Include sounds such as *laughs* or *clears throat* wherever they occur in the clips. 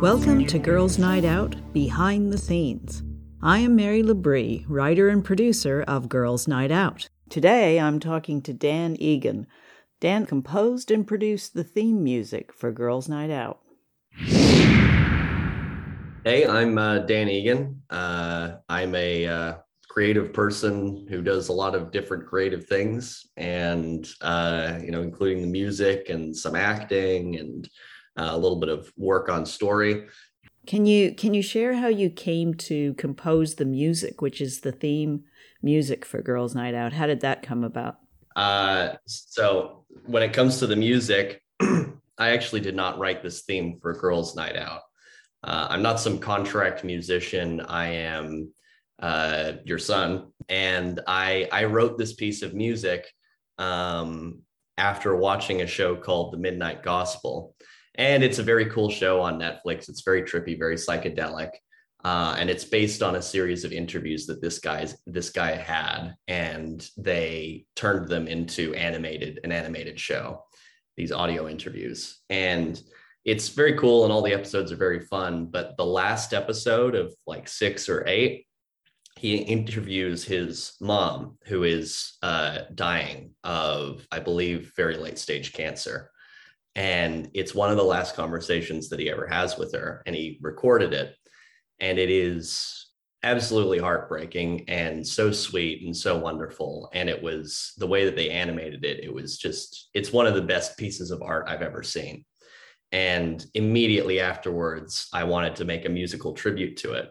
Welcome to Girls Night Out Behind the Scenes. I am Mary Labrie, writer and producer of Girls Night Out. Today I'm talking to Dan Egan. Dan composed and produced the theme music for Girls Night Out. Hey, I'm uh, Dan Egan. Uh, I'm a uh, creative person who does a lot of different creative things, and uh, you know, including the music and some acting and uh, a little bit of work on story. Can you can you share how you came to compose the music, which is the theme music for Girls Night Out? How did that come about? Uh, so when it comes to the music, *clears throat* I actually did not write this theme for Girls Night Out. Uh, I'm not some contract musician. I am uh, your son, and I I wrote this piece of music um, after watching a show called The Midnight Gospel and it's a very cool show on Netflix. It's very trippy, very psychedelic, uh, and it's based on a series of interviews that this guy's this guy had, and they turned them into animated an animated show. These audio interviews, and it's very cool, and all the episodes are very fun. But the last episode of like six or eight, he interviews his mom, who is uh, dying of, I believe, very late stage cancer and it's one of the last conversations that he ever has with her and he recorded it. And it is absolutely heartbreaking and so sweet and so wonderful. And it was the way that they animated it it was just it's one of the best pieces of art i've ever seen. And immediately afterwards i wanted to make a musical tribute to it.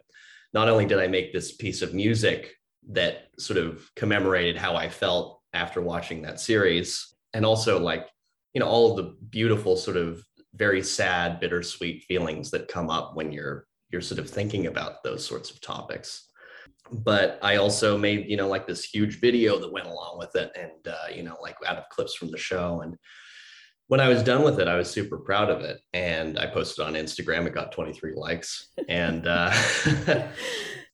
Not only did i make this piece of music that sort of commemorated how i felt after watching that series and also like you know all of the beautiful sort of very sad bittersweet feelings that come up when you're you're sort of thinking about those sorts of topics. But i also made you know like this huge video that went along with it and uh, you know like out of clips from the show. And when i was done with it i was super proud of it. And i posted on instagram it got 23 likes. And uh, *laughs*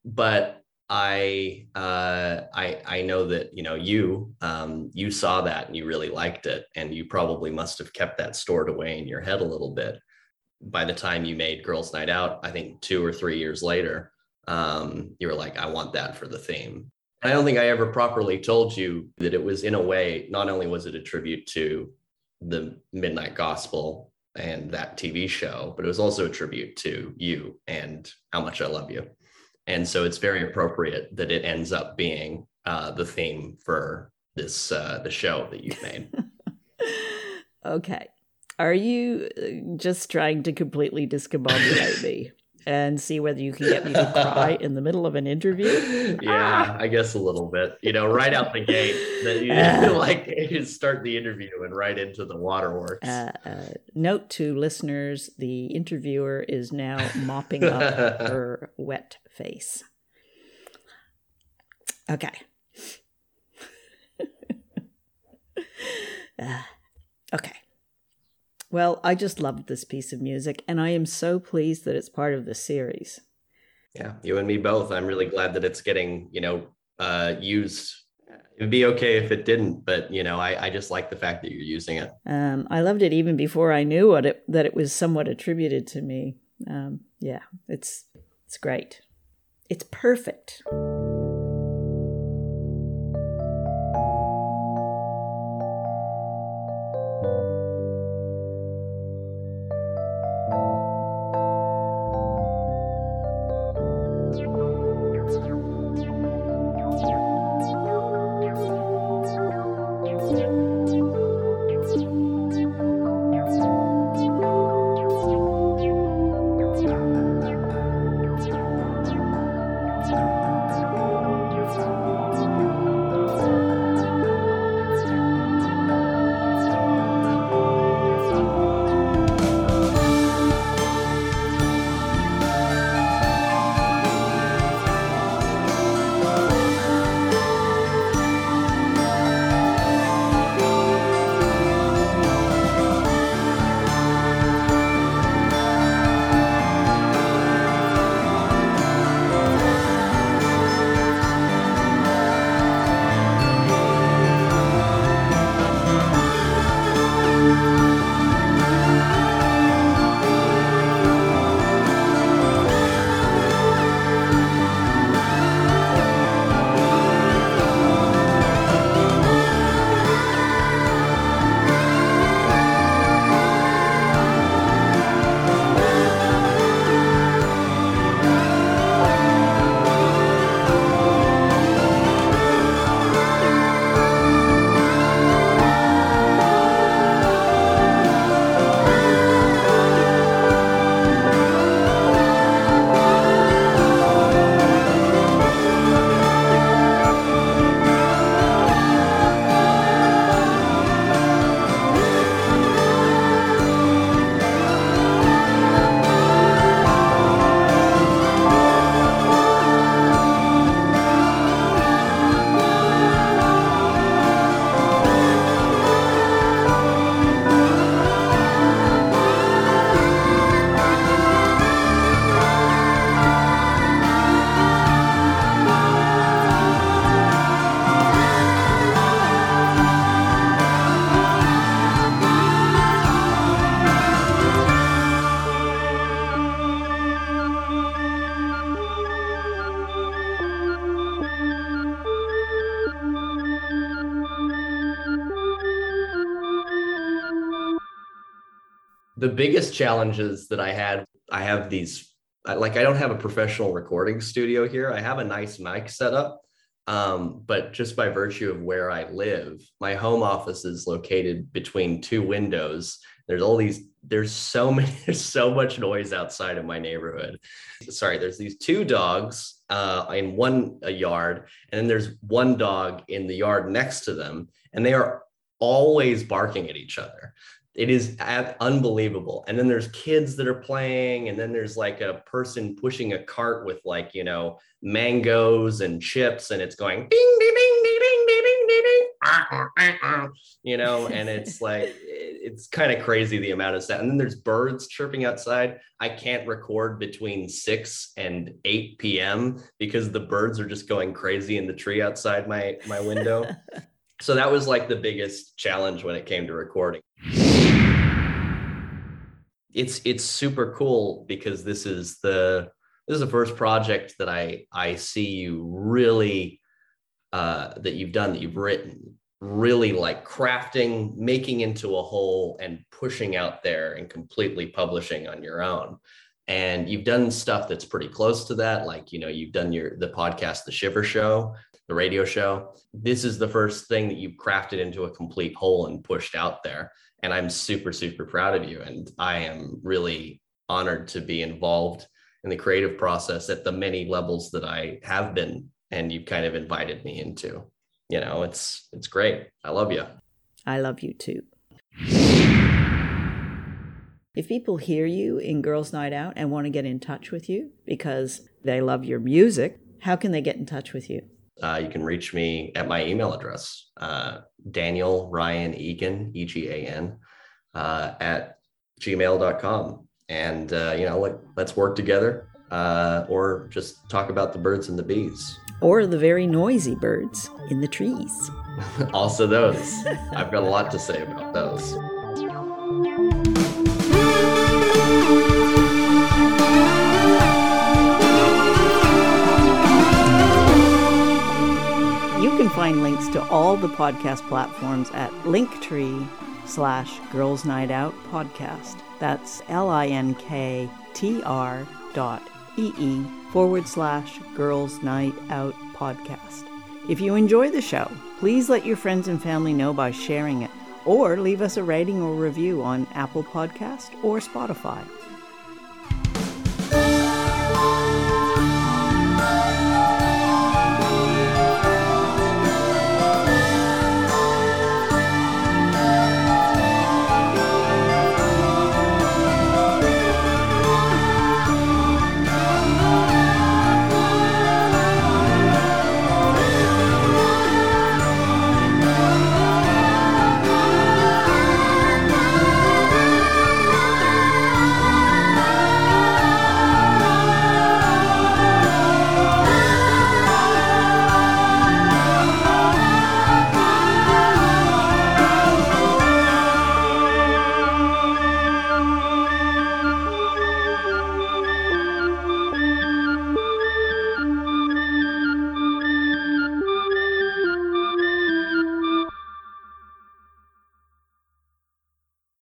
but I uh, I I know that you know you um, you saw that and you really liked it, and you probably must have kept that stored away in your head a little bit. By the time you made Girls Night Out, I think two or three years later, um, you were like, I want that for the theme. I don't think I ever properly told you that it was in a way. Not only was it a tribute to the Midnight Gospel and that TV show, but it was also a tribute to you and how much I love you and so it's very appropriate that it ends up being uh, the theme for this uh, the show that you've made. *laughs* okay, are you uh, just trying to completely discombobulate me? *laughs* and see whether you can get me to cry in the middle of an interview. *laughs* Yeah, I guess a little bit. You know, right out the gate, that you uh, *laughs* *laughs* like you start the interview and right into the waterworks. Uh, uh, note to listeners: the interviewer is now mopping up her wet face. Okay. Uh, okay. Well, I just loved this piece of music, and I am so pleased that it's part of the series. Yeah, you and me both. I'm really glad that it's getting, you know, uh, used. It'd be okay if it didn't, but you know, I, I just like the fact that you're using it. Um, I loved it even before I knew what it, that it was somewhat attributed to me. Um, yeah, it's it's great. It's perfect. The biggest challenges that I had, I have these, like, I don't have a professional recording studio here. I have a nice mic setup. Um, but just by virtue of where I live, my home office is located between two windows. There's all these, there's so *laughs* many, there's so much noise outside of my neighborhood. Sorry, there's these two dogs uh, in one yard, and then there's one dog in the yard next to them, and they are always barking at each other it is unbelievable. And then there's kids that are playing and then there's like a person pushing a cart with like you know mangoes and chips and it's going ding ding ding ding ding ding ding ding ah, ah, ah, you know? And it's *laughs* like it's kind of crazy the amount of stuff. And then there's birds chirping outside. I can't record between 6 and 8 p.m because the birds are just going crazy in the tree outside my my window. *laughs* So that was like the biggest challenge when it came to recording it's it's super cool because this is the this is the first project that I I see you really uh, that you've done that you've written really like crafting, making into a whole, and pushing out there and completely publishing on your own. And you've done stuff that's pretty close to that, like you know you've done your the podcast, the Shiver Show, the radio show. This is the first thing that you've crafted into a complete whole and pushed out there and I'm super, super proud of you. And I am really honored to be involved in the creative process at the many levels that I have been and you've kind of invited me into. You know, it's it's great. I love you. I love you too. If people hear you in Girls Night Out and want to get in touch with you because they love your music, how can they get in touch with you? Uh, you can reach me at my email address, uh, Daniel Ryan Egan, E G A N, uh, at gmail.com. And, uh, you know, let, let's work together uh, or just talk about the birds and the bees. Or the very noisy birds in the trees. *laughs* also, those. I've got a lot to say about those. Find links to all the podcast platforms at linktree slash Girls Night Out podcast. That's L-I-N-K-T-R dot E-E forward slash Girls Night Out podcast. If you enjoy the show, please let your friends and family know by sharing it or leave us a rating or review on Apple Podcast or Spotify.